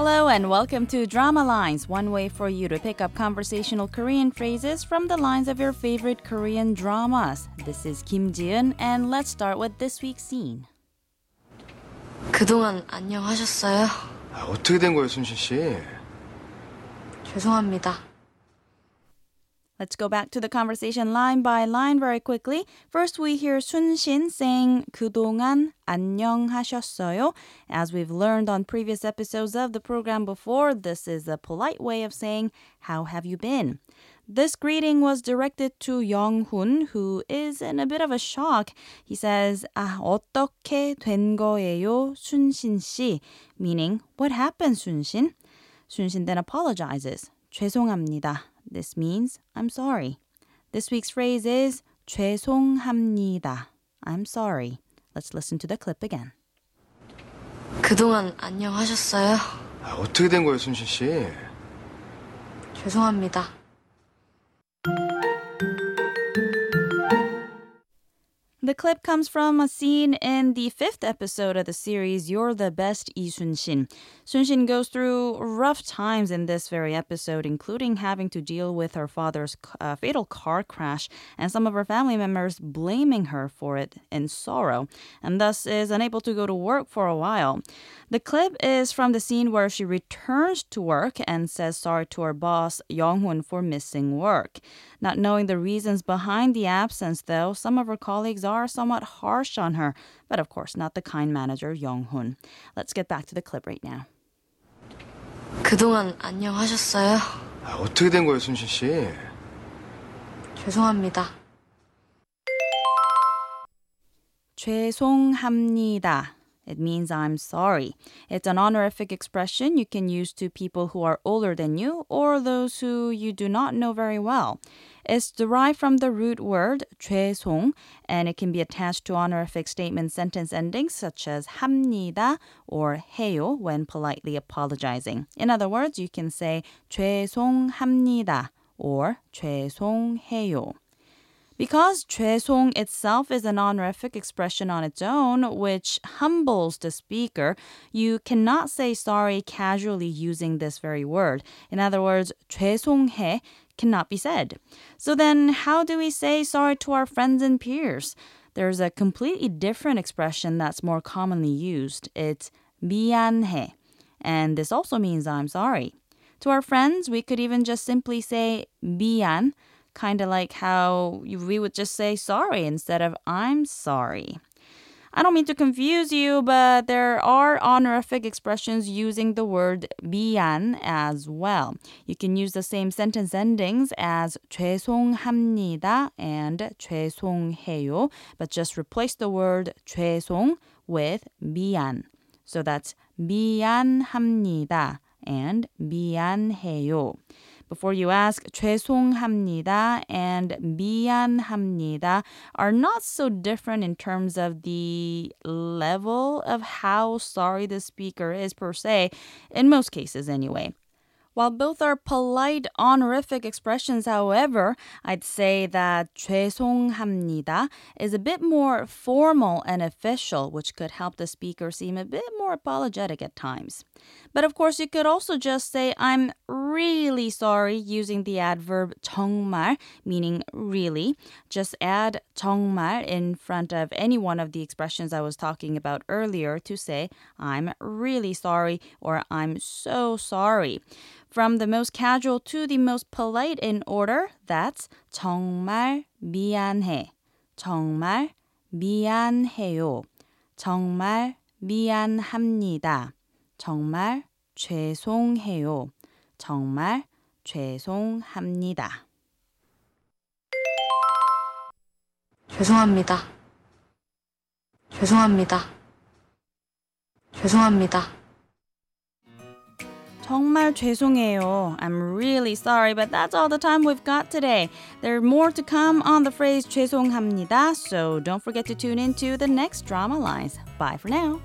Hello and welcome to Drama Lines, one way for you to pick up conversational Korean phrases from the lines of your favorite Korean dramas. This is Kim Jiun, and let's start with this week's scene. 그동안 안녕하셨어요? 아, 어떻게 된 거예요, 순신 씨? 죄송합니다. Let's go back to the conversation line by line very quickly. First, we hear Sun Shin saying 그동안 안녕하셨어요. As we've learned on previous episodes of the program before, this is a polite way of saying how have you been? This greeting was directed to Young-hun, who is in a bit of a shock. He says, 아, 어떻게 된 거예요, 순신 씨? Meaning, what happened, 순신? 순신 then apologizes. 죄송합니다. This means I'm sorry. This week's phrase is 죄송합니다. I'm sorry. Let's listen to the clip again. 그동안 안녕하셨어요? 아, 어떻게 된 거예요, 순신 씨? 죄송합니다. The clip comes from a scene in the fifth episode of the series You're the Best Lee Sun-shin. Sun-shin goes through rough times in this very episode, including having to deal with her father's uh, fatal car crash and some of her family members blaming her for it in sorrow, and thus is unable to go to work for a while. The clip is from the scene where she returns to work and says sorry to her boss, Young-hun, for missing work. Not knowing the reasons behind the absence, though, some of her colleagues are somewhat harsh on her, but of course not the kind manager Young-hun. Let's get back to the clip right now. 그동안 안녕하셨어요? 아, 어떻게 된 거예요, 순신 씨? 죄송합니다. 죄송합니다. It means I'm sorry. It's an honorific expression you can use to people who are older than you or those who you do not know very well. It's derived from the root word 죄송 and it can be attached to honorific statement sentence endings such as 합니다 or 해요 when politely apologizing. In other words, you can say 죄송합니다 or 죄송해요. Because 죄송 itself is an honorific expression on its own, which humbles the speaker, you cannot say sorry casually using this very word. In other words, 죄송해 cannot be said. So then, how do we say sorry to our friends and peers? There's a completely different expression that's more commonly used. It's 미안해. And this also means I'm sorry. To our friends, we could even just simply say 미안 kind of like how we would just say sorry instead of I'm sorry. I don't mean to confuse you, but there are honorific expressions using the word 미안 as well. You can use the same sentence endings as 죄송합니다 and 죄송해요, but just replace the word 죄송 with 미안. So that's 미안합니다 and 미안해요. Before you ask, 죄송합니다 and 미안합니다 are not so different in terms of the level of how sorry the speaker is per se, in most cases anyway. While both are polite honorific expressions, however, I'd say that 죄송합니다 is a bit more formal and official, which could help the speaker seem a bit more apologetic at times. But of course, you could also just say I'm really sorry using the adverb 정말, meaning really. Just add 정말 in front of any one of the expressions I was talking about earlier to say I'm really sorry or I'm so sorry. From the most casual to the most polite in order, that's 정말 미안해. 정말 미안해요. 정말 미안합니다. 정말 죄송해요. 정말 죄송합니다. 죄송합니다. 죄송합니다. 죄송합니다. 정말 죄송해요. I'm really sorry, but that's all the time we've got today. There's more to come on the phrase 죄송합니다, so don't forget to tune in to the next drama lines. Bye for now.